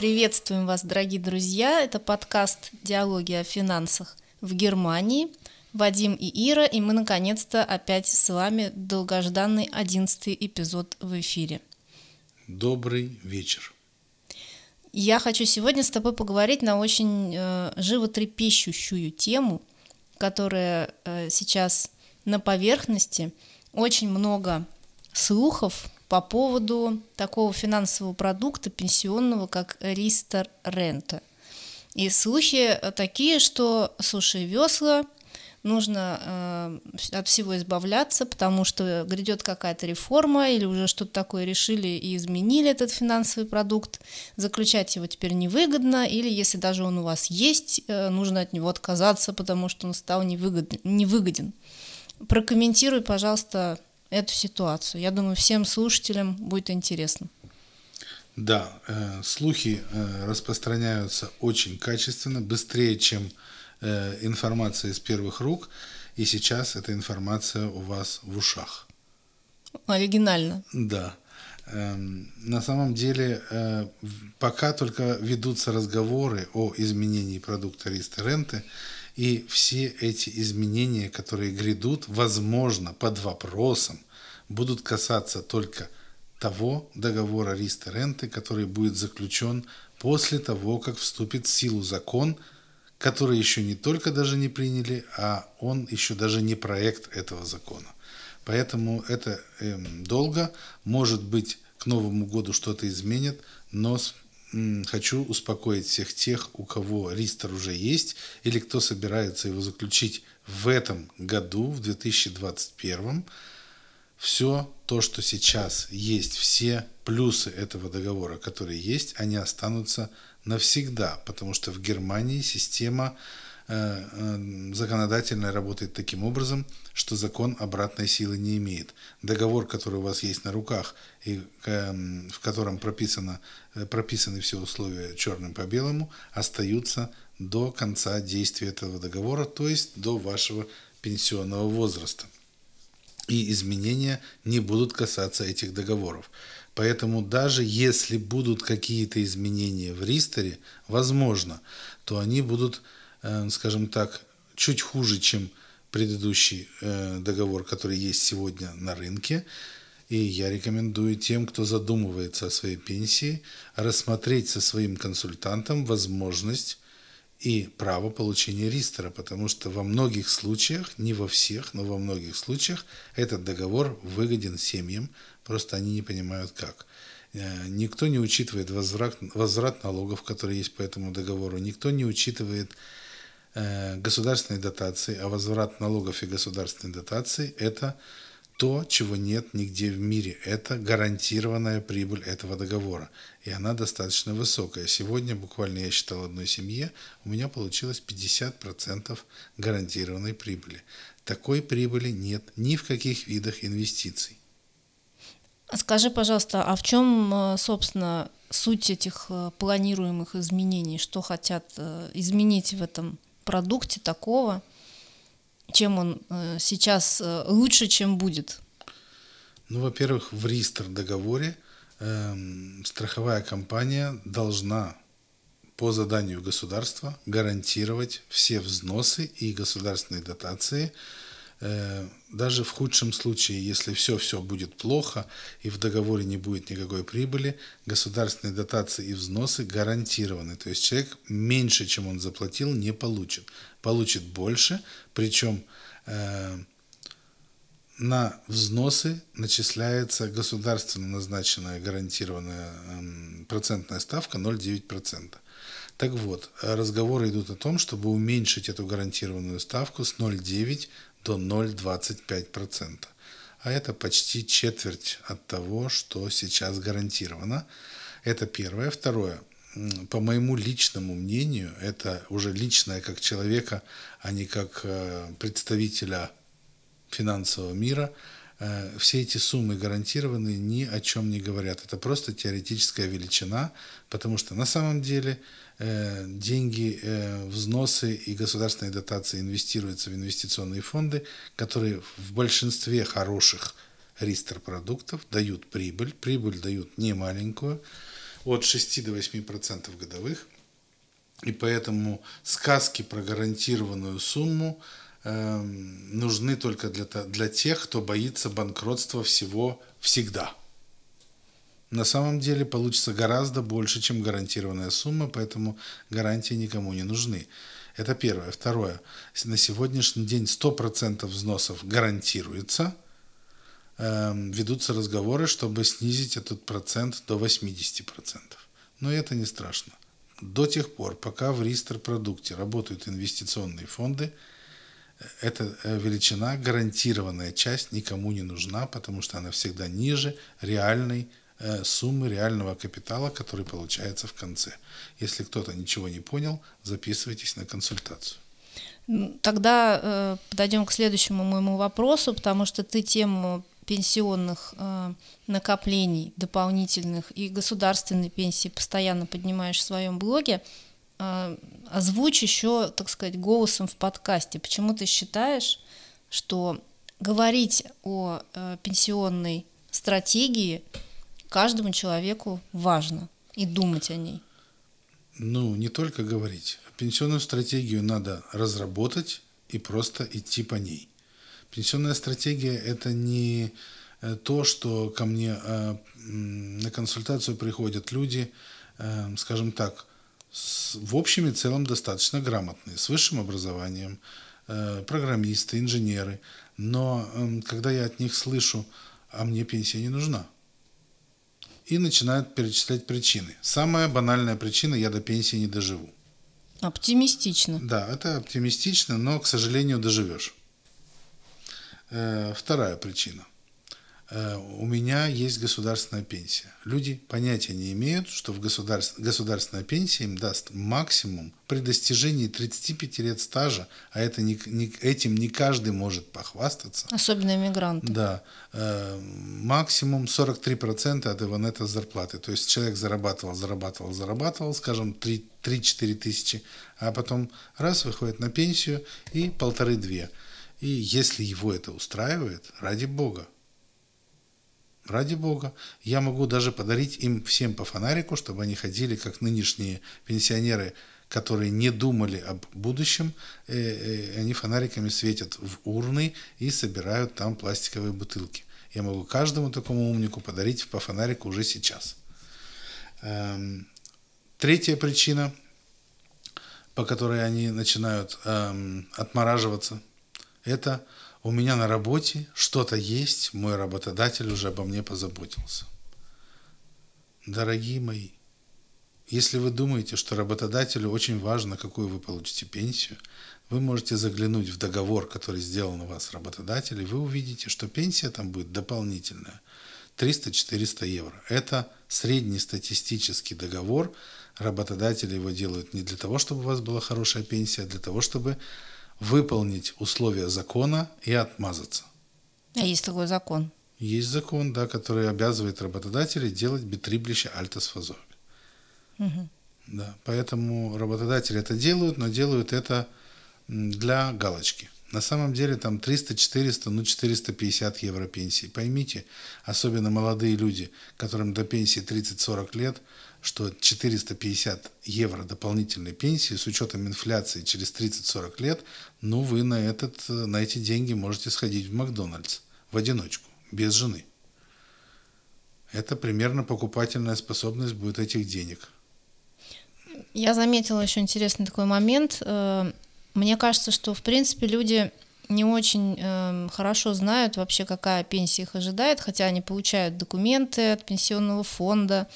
Приветствуем вас, дорогие друзья. Это подкаст «Диалоги о финансах в Германии». Вадим и Ира, и мы наконец-то опять с вами долгожданный одиннадцатый эпизод в эфире. Добрый вечер. Я хочу сегодня с тобой поговорить на очень э, животрепещущую тему, которая э, сейчас на поверхности. Очень много слухов по поводу такого финансового продукта пенсионного, как Ристер Рента. И слухи такие, что, слушай, весла нужно э, от всего избавляться, потому что грядет какая-то реформа или уже что-то такое решили и изменили этот финансовый продукт, заключать его теперь невыгодно, или если даже он у вас есть, э, нужно от него отказаться, потому что он стал невыгоден. невыгоден. Прокомментируй, пожалуйста, эту ситуацию. Я думаю, всем слушателям будет интересно. Да, э, слухи э, распространяются очень качественно, быстрее, чем э, информация из первых рук, и сейчас эта информация у вас в ушах. Оригинально. Да. Эм, на самом деле, э, пока только ведутся разговоры о изменении продукта риста ренты, и все эти изменения, которые грядут, возможно, под вопросом, будут касаться только того договора риста ренты, который будет заключен после того, как вступит в силу закон, который еще не только даже не приняли, а он еще даже не проект этого закона. Поэтому это э, долго, может быть, к Новому году что-то изменят, но хочу успокоить всех тех, у кого ристер уже есть, или кто собирается его заключить в этом году, в 2021, все то, что сейчас есть, все плюсы этого договора, которые есть, они останутся навсегда, потому что в Германии система законодательная работает таким образом, что закон обратной силы не имеет. Договор, который у вас есть на руках и эм, в котором прописано, э, прописаны все условия черным по белому, остаются до конца действия этого договора, то есть до вашего пенсионного возраста. И изменения не будут касаться этих договоров. Поэтому даже если будут какие-то изменения в Ристере, возможно, то они будут, э, скажем так, чуть хуже, чем предыдущий э, договор, который есть сегодня на рынке. И я рекомендую тем, кто задумывается о своей пенсии, рассмотреть со своим консультантом возможность и право получения ристера, потому что во многих случаях, не во всех, но во многих случаях этот договор выгоден семьям, просто они не понимают как. Э, никто не учитывает возврат, возврат налогов, которые есть по этому договору, никто не учитывает э, государственной дотации, а возврат налогов и государственной дотации – это то, чего нет нигде в мире. Это гарантированная прибыль этого договора. И она достаточно высокая. Сегодня буквально я считал одной семье, у меня получилось 50% гарантированной прибыли. Такой прибыли нет ни в каких видах инвестиций. Скажи, пожалуйста, а в чем, э, собственно, суть этих э, планируемых изменений? Что хотят изменить в этом продукте такого, чем он э, сейчас э, лучше, чем будет? Ну, во-первых, в ристер договоре э, страховая компания должна по заданию государства гарантировать все взносы и государственные дотации даже в худшем случае, если все-все будет плохо и в договоре не будет никакой прибыли, государственные дотации и взносы гарантированы. То есть человек меньше, чем он заплатил, не получит. Получит больше, причем э, на взносы начисляется государственно назначенная гарантированная э, процентная ставка 0,9%. Так вот, разговоры идут о том, чтобы уменьшить эту гарантированную ставку с 0,9 до 0,25%. А это почти четверть от того, что сейчас гарантировано. Это первое. Второе. По моему личному мнению, это уже личное как человека, а не как э, представителя финансового мира, все эти суммы гарантированные ни о чем не говорят. Это просто теоретическая величина, потому что на самом деле Э, деньги, э, взносы и государственные дотации инвестируются в инвестиционные фонды, которые в большинстве хороших ристер продуктов дают прибыль. Прибыль дают немаленькую. от 6 до 8% годовых. И поэтому сказки про гарантированную сумму э, нужны только для, для тех, кто боится банкротства всего всегда. На самом деле получится гораздо больше, чем гарантированная сумма, поэтому гарантии никому не нужны. Это первое. Второе. На сегодняшний день 100% взносов гарантируется. Эм, ведутся разговоры, чтобы снизить этот процент до 80%. Но это не страшно. До тех пор, пока в Ристер-продукте работают инвестиционные фонды, эта э, величина, гарантированная часть никому не нужна, потому что она всегда ниже реальной Э, суммы реального капитала, который получается в конце. Если кто-то ничего не понял, записывайтесь на консультацию. Тогда э, подойдем к следующему моему вопросу, потому что ты тему пенсионных э, накоплений дополнительных и государственной пенсии постоянно поднимаешь в своем блоге. Э, озвучь еще, так сказать, голосом в подкасте. Почему ты считаешь, что говорить о э, пенсионной стратегии каждому человеку важно и думать о ней. Ну, не только говорить. Пенсионную стратегию надо разработать и просто идти по ней. Пенсионная стратегия – это не э, то, что ко мне на консультацию приходят люди, скажем так, в общем и целом достаточно грамотные, с высшим образованием, программисты, инженеры. Но эм, когда я от них слышу, а мне пенсия не нужна – и начинают перечислять причины. Самая банальная причина – я до пенсии не доживу. Оптимистично. Да, это оптимистично, но, к сожалению, доживешь. Э, вторая причина. Э, у меня есть государственная пенсия. Люди понятия не имеют, что в государств... государственная пенсия им даст максимум при достижении 35 лет стажа, а это не, не, этим не каждый может похвастаться. Особенно иммигранты. Да. Э, максимум 43% от Иванета зарплаты. То есть человек зарабатывал, зарабатывал, зарабатывал, скажем, 3-4 тысячи, а потом раз выходит на пенсию и полторы-две. И если его это устраивает, ради бога, Ради Бога. Я могу даже подарить им всем по фонарику, чтобы они ходили, как нынешние пенсионеры, которые не думали об будущем, э, э, они фонариками светят в урны и собирают там пластиковые бутылки. Я могу каждому такому умнику подарить по фонарику уже сейчас. Эм, третья причина, по которой они начинают эм, отмораживаться, это у меня на работе что-то есть, мой работодатель уже обо мне позаботился. Дорогие мои, если вы думаете, что работодателю очень важно, какую вы получите пенсию, вы можете заглянуть в договор, который сделан у вас работодатель, и вы увидите, что пенсия там будет дополнительная. 300-400 евро. Это средний статистический договор. Работодатели его делают не для того, чтобы у вас была хорошая пенсия, а для того, чтобы выполнить условия закона и отмазаться. А есть такой закон? Есть закон, да, который обязывает работодателей делать бетриблище альтосфазорг. Угу. Да, поэтому работодатели это делают, но делают это для галочки. На самом деле там 300, 400, ну 450 евро пенсии. Поймите, особенно молодые люди, которым до пенсии 30-40 лет, что 450 евро дополнительной пенсии с учетом инфляции через 30-40 лет, ну вы на, этот, на эти деньги можете сходить в Макдональдс в одиночку, без жены. Это примерно покупательная способность будет этих денег. Я заметила еще интересный такой момент. Э, мне кажется, что в принципе люди не очень э, хорошо знают вообще, какая пенсия их ожидает, хотя они получают документы от пенсионного фонда,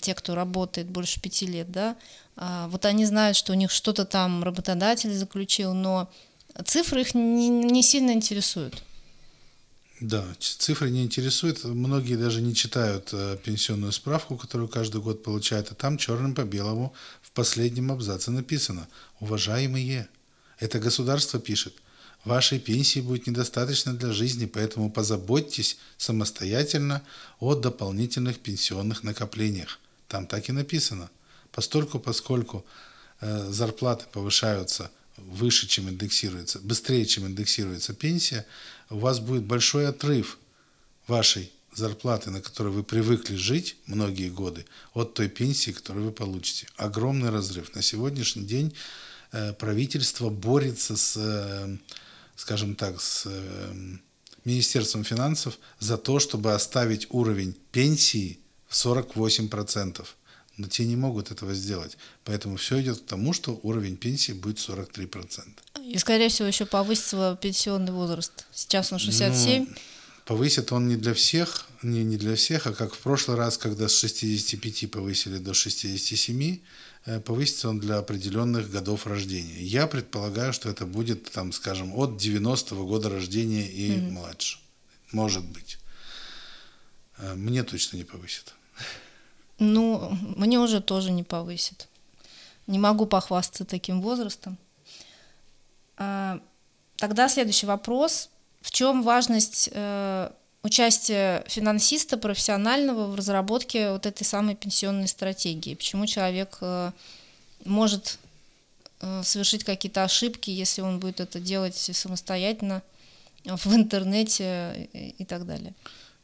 те, кто работает больше пяти лет, да, э, вот они знают, что у них что-то там работодатель заключил, но цифры их не, не сильно интересуют. Да, цифры не интересуют. Многие даже не читают э, пенсионную справку, которую каждый год получают, а там черным по белому в последнем абзаце написано «Уважаемые». Это государство пишет. Вашей пенсии будет недостаточно для жизни, поэтому позаботьтесь самостоятельно о дополнительных пенсионных накоплениях. Там так и написано. Постольку, поскольку э, зарплаты повышаются выше, чем индексируется, быстрее, чем индексируется пенсия, у вас будет большой отрыв вашей зарплаты, на которой вы привыкли жить многие годы, от той пенсии, которую вы получите. Огромный разрыв. На сегодняшний день э, правительство борется с, э, скажем так, с э, Министерством финансов за то, чтобы оставить уровень пенсии в 48%. Но те не могут этого сделать. Поэтому все идет к тому, что уровень пенсии будет 43%. И, скорее всего, еще повысится пенсионный возраст. Сейчас он 67. Ну, повысит он не для всех, не, не для всех, а как в прошлый раз, когда с 65 повысили до 67, э, повысится он для определенных годов рождения. Я предполагаю, что это будет, там, скажем, от 90-го года рождения и mm-hmm. младше. Может быть. Э, мне точно не повысит. Ну, мне уже тоже не повысит. Не могу похвастаться таким возрастом. А, тогда следующий вопрос. В чем важность э, участия финансиста профессионального в разработке вот этой самой пенсионной стратегии? Почему человек э, может э, совершить какие-то ошибки, если он будет это делать самостоятельно в интернете и так далее?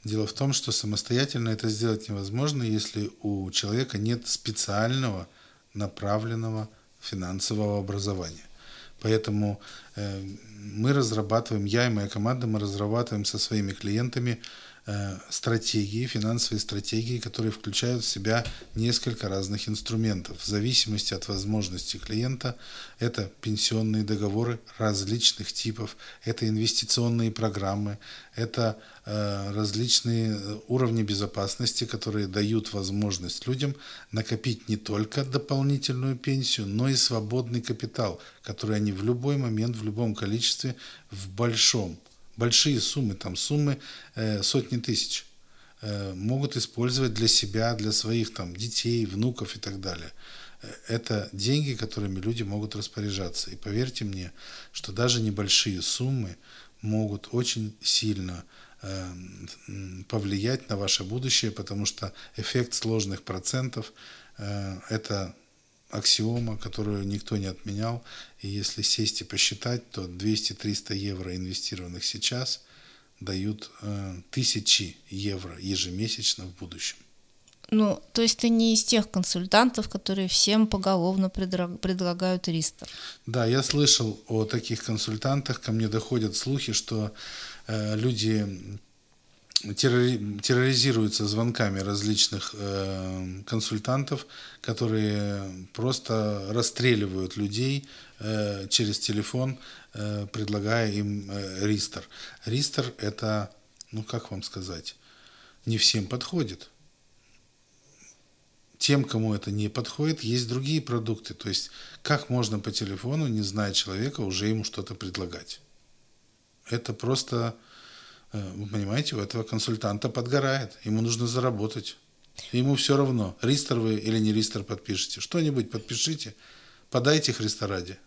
Дело в том, что самостоятельно это сделать невозможно, если у человека нет специального направленного финансового образования. Поэтому э, мы разрабатываем, я и моя команда, мы разрабатываем со своими клиентами стратегии, финансовые стратегии, которые включают в себя несколько разных инструментов. В зависимости от возможностей клиента это пенсионные договоры различных типов, это инвестиционные программы, это э, различные уровни безопасности, которые дают возможность людям накопить не только дополнительную пенсию, но и свободный капитал, который они в любой момент, в любом количестве, в большом большие суммы, там суммы э, сотни тысяч, э, могут использовать для себя, для своих там детей, внуков и так далее. Э, это деньги, которыми люди могут распоряжаться. И поверьте мне, что даже небольшие суммы могут очень сильно э, повлиять на ваше будущее, потому что эффект сложных процентов э, это аксиома, которую никто не отменял. И если сесть и посчитать, то 200-300 евро, инвестированных сейчас, дают э, тысячи евро ежемесячно в будущем. Ну, то есть ты не из тех консультантов, которые всем поголовно предлагают ристов. Да, я слышал о таких консультантах, ко мне доходят слухи, что э, люди терроризируются звонками различных э, консультантов, которые просто расстреливают людей э, через телефон, э, предлагая им э, ристер. Ристер это, ну как вам сказать, не всем подходит. Тем, кому это не подходит, есть другие продукты. То есть, как можно по телефону, не зная человека, уже ему что-то предлагать? Это просто вы понимаете, у этого консультанта подгорает, ему нужно заработать. Ему все равно, ристер вы или не ристер подпишете. Что-нибудь подпишите, подайте Христа ради.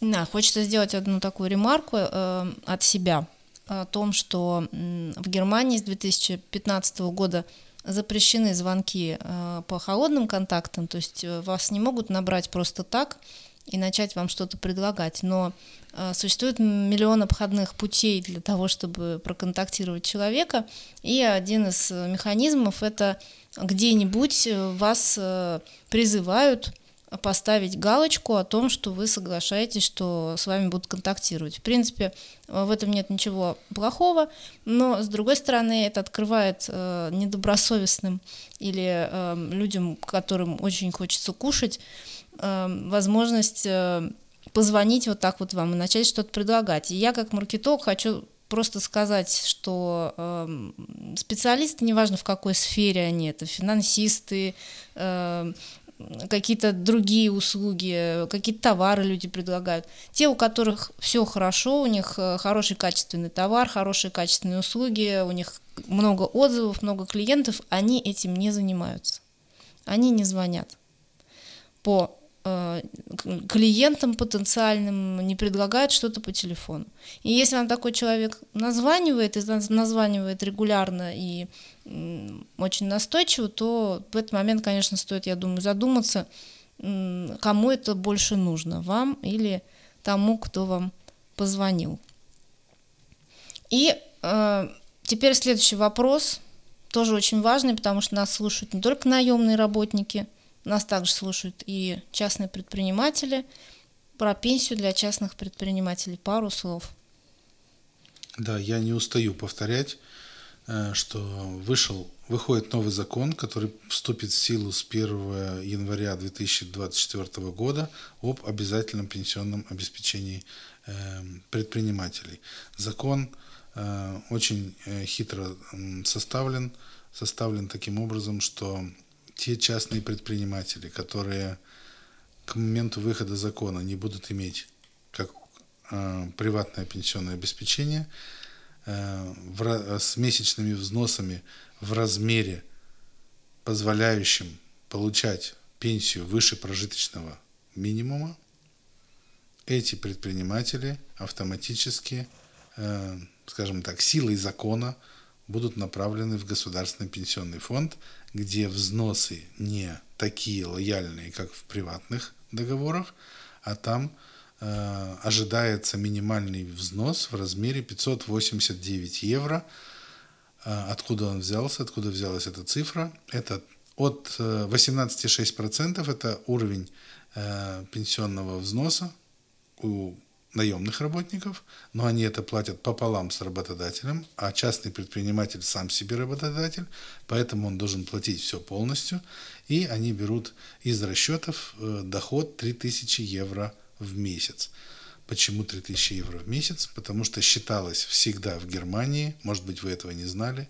Да, хочется сделать одну такую ремарку э, от себя о том, что в Германии с 2015 года запрещены звонки э, по холодным контактам, то есть э, вас не могут набрать просто так, и начать вам что-то предлагать. Но э, существует миллион обходных путей для того, чтобы проконтактировать человека, и один из механизмов это где-нибудь э, вас э, призывают поставить галочку о том, что вы соглашаетесь, что с вами будут контактировать. В принципе, в этом нет ничего плохого, но с другой стороны, это открывает э, недобросовестным или э, людям, которым очень хочется кушать, возможность э, позвонить вот так вот вам и начать что-то предлагать. И я как маркетолог хочу просто сказать, что э, специалисты, неважно в какой сфере они, это финансисты, э, какие-то другие услуги, какие-то товары люди предлагают. Те, у которых все хорошо, у них э, хороший качественный товар, хорошие качественные услуги, у них много отзывов, много клиентов, они этим не занимаются. Они не звонят по клиентам потенциальным не предлагает что-то по телефону. И если вам такой человек названивает, и названивает регулярно и очень настойчиво, то в этот момент, конечно, стоит, я думаю, задуматься, кому это больше нужно, вам или тому, кто вам позвонил. И э, теперь следующий вопрос – тоже очень важный, потому что нас слушают не только наемные работники, нас также слушают и частные предприниматели. Про пенсию для частных предпринимателей пару слов. Да, я не устаю повторять, э, что вышел, выходит новый закон, который вступит в силу с 1 января 2024 года об обязательном пенсионном обеспечении эм, предпринимателей. Закон э, очень э, хитро составлен, составлен таким образом, что те частные предприниматели, которые к моменту выхода закона не будут иметь как э, приватное пенсионное обеспечение э, в, с месячными взносами в размере, позволяющим получать пенсию выше прожиточного минимума, эти предприниматели автоматически, э, скажем так, силой закона будут направлены в Государственный пенсионный фонд, где взносы не такие лояльные, как в приватных договорах, а там э, ожидается минимальный взнос в размере 589 евро. Э, откуда он взялся, откуда взялась эта цифра? Это от 18,6% э, это уровень э, пенсионного взноса у наемных работников, но они это платят пополам с работодателем, а частный предприниматель сам себе работодатель, поэтому он должен платить все полностью, и они берут из расчетов э, доход 3000 евро в месяц. Почему 3000 евро в месяц? Потому что считалось всегда в Германии, может быть вы этого не знали,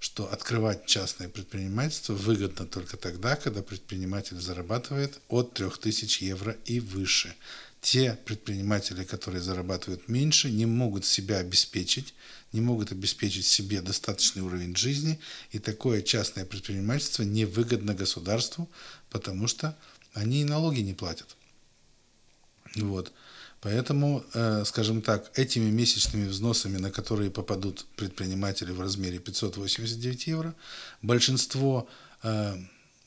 что открывать частное предпринимательство выгодно только тогда, когда предприниматель зарабатывает от 3000 евро и выше те предприниматели, которые зарабатывают меньше, не могут себя обеспечить, не могут обеспечить себе достаточный уровень жизни, и такое частное предпринимательство невыгодно государству, потому что они и налоги не платят. Вот. Поэтому, э, скажем так, этими месячными взносами, на которые попадут предприниматели в размере 589 евро, большинство э,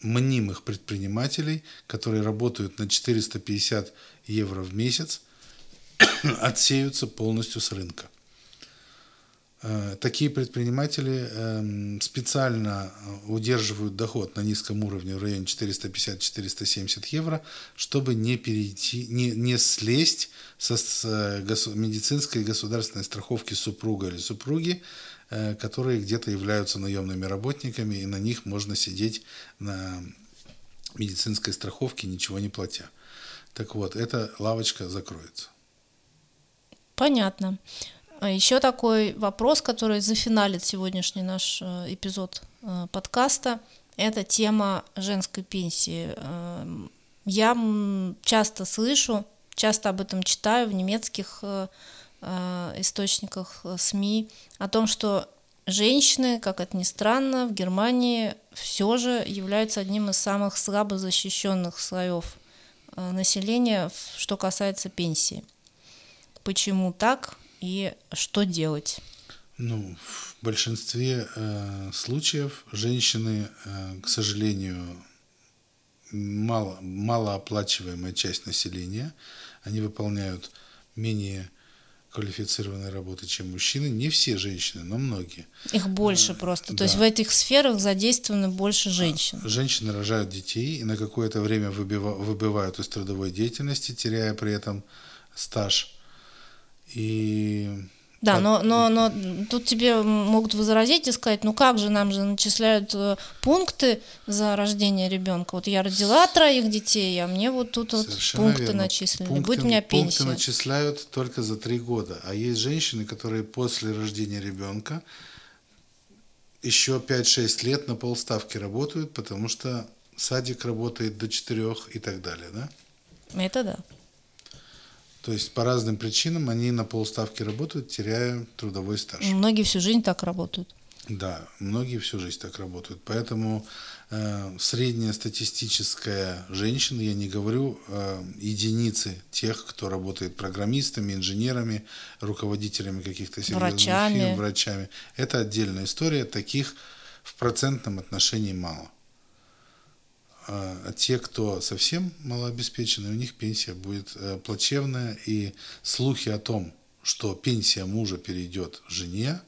мнимых предпринимателей, которые работают на 450 евро в месяц, отсеются полностью с рынка. Э, такие предприниматели эм, специально э, удерживают доход на низком уровне в районе 450-470 евро, чтобы не, перейти, не, не слезть со э, медицинской и государственной страховки супруга или супруги, которые где-то являются наемными работниками, и на них можно сидеть на медицинской страховке, ничего не платя. Так вот, эта лавочка закроется. Понятно. А Еще такой вопрос, который зафиналит сегодняшний наш э, эпизод э, подкаста, это тема женской пенсии. Эм, я часто слышу, часто об этом читаю в немецких э, источниках СМИ о том, что женщины, как это ни странно, в Германии все же являются одним из самых слабо защищенных слоев Э, населения, что касается пенсии. Почему так и что делать? Ну, в большинстве э, случаев женщины, э, к сожалению, мало, малооплачиваемая часть населения. Они выполняют менее квалифицированной работы, чем мужчины. Не все женщины, но многие. Их больше а, просто. Да. То есть в этих сферах задействованы больше женщин. Женщины рожают детей и на какое-то время выбивают из трудовой деятельности, теряя при этом стаж. И да, но, но, но тут тебе могут возразить и сказать, ну как же, нам же начисляют э, пункты за рождение ребенка. Вот я родила троих детей, а мне вот тут вот пункты верно. начислены. Пункты, Будет у меня пенсия. Пункты начисляют только за три года. А есть женщины, которые после рождения ребенка еще 5-6 лет на полставки работают, потому что садик работает до 4 и так далее, да? Это да. То есть по разным причинам они на полставки работают, теряя трудовой стаж. Многие всю жизнь так работают. Да, многие всю жизнь так работают. Поэтому э, средняя статистическая женщина, я не говорю э, единицы тех, кто работает программистами, инженерами, руководителями каких-то врачами. фирм, врачами. Это отдельная история. Таких в процентном отношении мало. А те, кто совсем малообеспеченный, у них пенсия будет э, плачевная, и слухи о том, что пенсия мужа перейдет жене,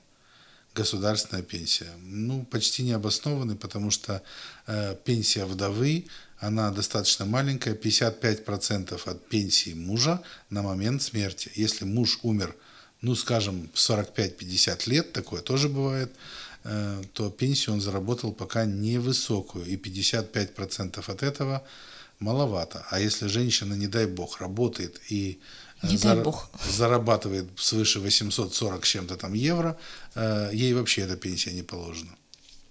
государственная пенсия? Ну, почти не обоснованы, потому что э, пенсия вдовы, она достаточно маленькая, 55% от пенсии мужа на момент смерти. Если муж умер, ну, скажем, в 45-50 лет, такое тоже бывает, то пенсию он заработал пока невысокую, и 55% от этого маловато. А если женщина, не дай бог, работает и не зар... дай бог. зарабатывает свыше 840 с чем-то там евро, э, ей вообще эта пенсия не положена.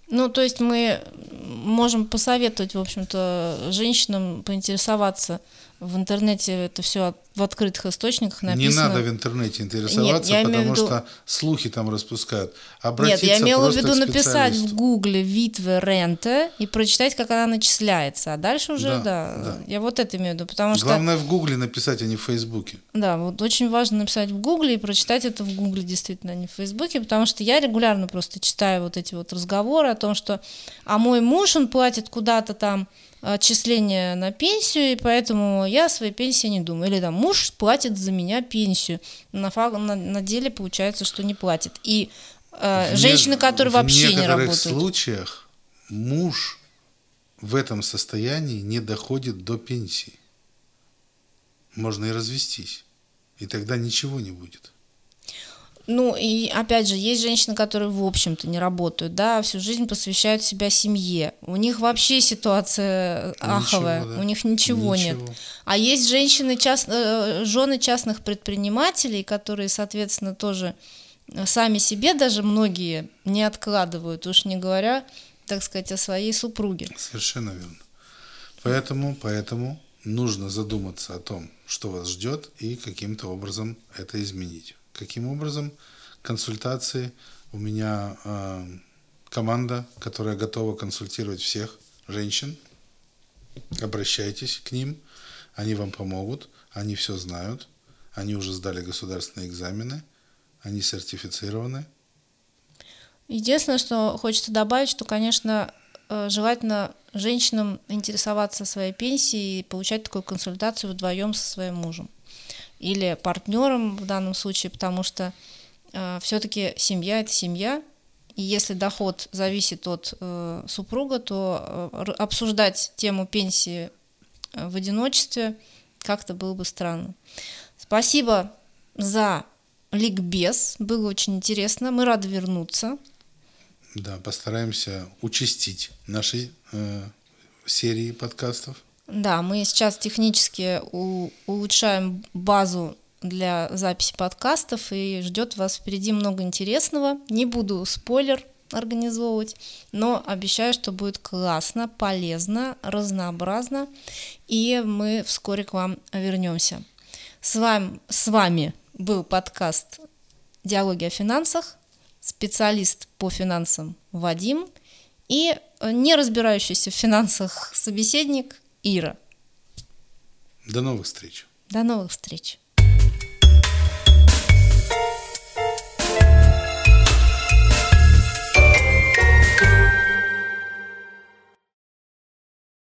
Ну, то есть мы можем посоветовать, в общем-то, женщинам поинтересоваться в интернете это все в открытых источниках написано. Не надо в интернете интересоваться, Нет, потому виду... что слухи там распускают. Обратиться Нет, я имела в виду написать в гугле Витве рента и прочитать, как она начисляется. А дальше уже, да, да, да. я вот это имею в виду. Потому Главное что... в гугле написать, а не в Фейсбуке. Да, вот очень важно написать в гугле и прочитать это в гугле действительно, а не в Фейсбуке, потому что я регулярно просто читаю вот эти вот разговоры о том, что а мой муж, он платит куда-то там отчисления на пенсию, и поэтому я о своей пенсии не думаю. Или там муж платит за меня пенсию. На, на, на деле получается, что не платит. И э, в женщины, не, которые вообще не работают. В некоторых случаях муж в этом состоянии не доходит до пенсии. Можно и развестись. И тогда ничего не будет. Ну, и опять же, есть женщины, которые, в общем-то, не работают, да, всю жизнь посвящают себя семье. У них вообще ситуация аховая, ничего, да. у них ничего, ничего нет. А есть женщины, част... Э, жены частных предпринимателей, которые, соответственно, тоже сами себе даже многие не откладывают, уж не говоря, так сказать, о своей супруге. Совершенно верно. Поэтому, поэтому нужно задуматься о том, что вас ждет, и каким-то образом это изменить. Каким образом? Консультации. У меня э, команда, которая готова консультировать всех женщин. Обращайтесь к ним, они вам помогут, они все знают, они уже сдали государственные экзамены, они сертифицированы. Единственное, что хочется добавить, что, конечно, э, желательно женщинам интересоваться своей пенсией и получать такую консультацию вдвоем со своим мужем или партнером в данном случае, потому что э, все-таки семья это семья, и если доход зависит от э, супруга, то э, обсуждать тему пенсии э, в одиночестве как-то было бы странно. Спасибо за ликбез, было очень интересно, мы рады вернуться. Да, постараемся участить наши э, серии подкастов. Да, мы сейчас технически улучшаем базу для записи подкастов и ждет вас впереди много интересного. Не буду спойлер организовывать, но обещаю, что будет классно, полезно, разнообразно, и мы вскоре к вам вернемся. С вами, с вами был подкаст «Диалоги о финансах», специалист по финансам Вадим и не разбирающийся в финансах собеседник Ира. До новых встреч. До новых встреч.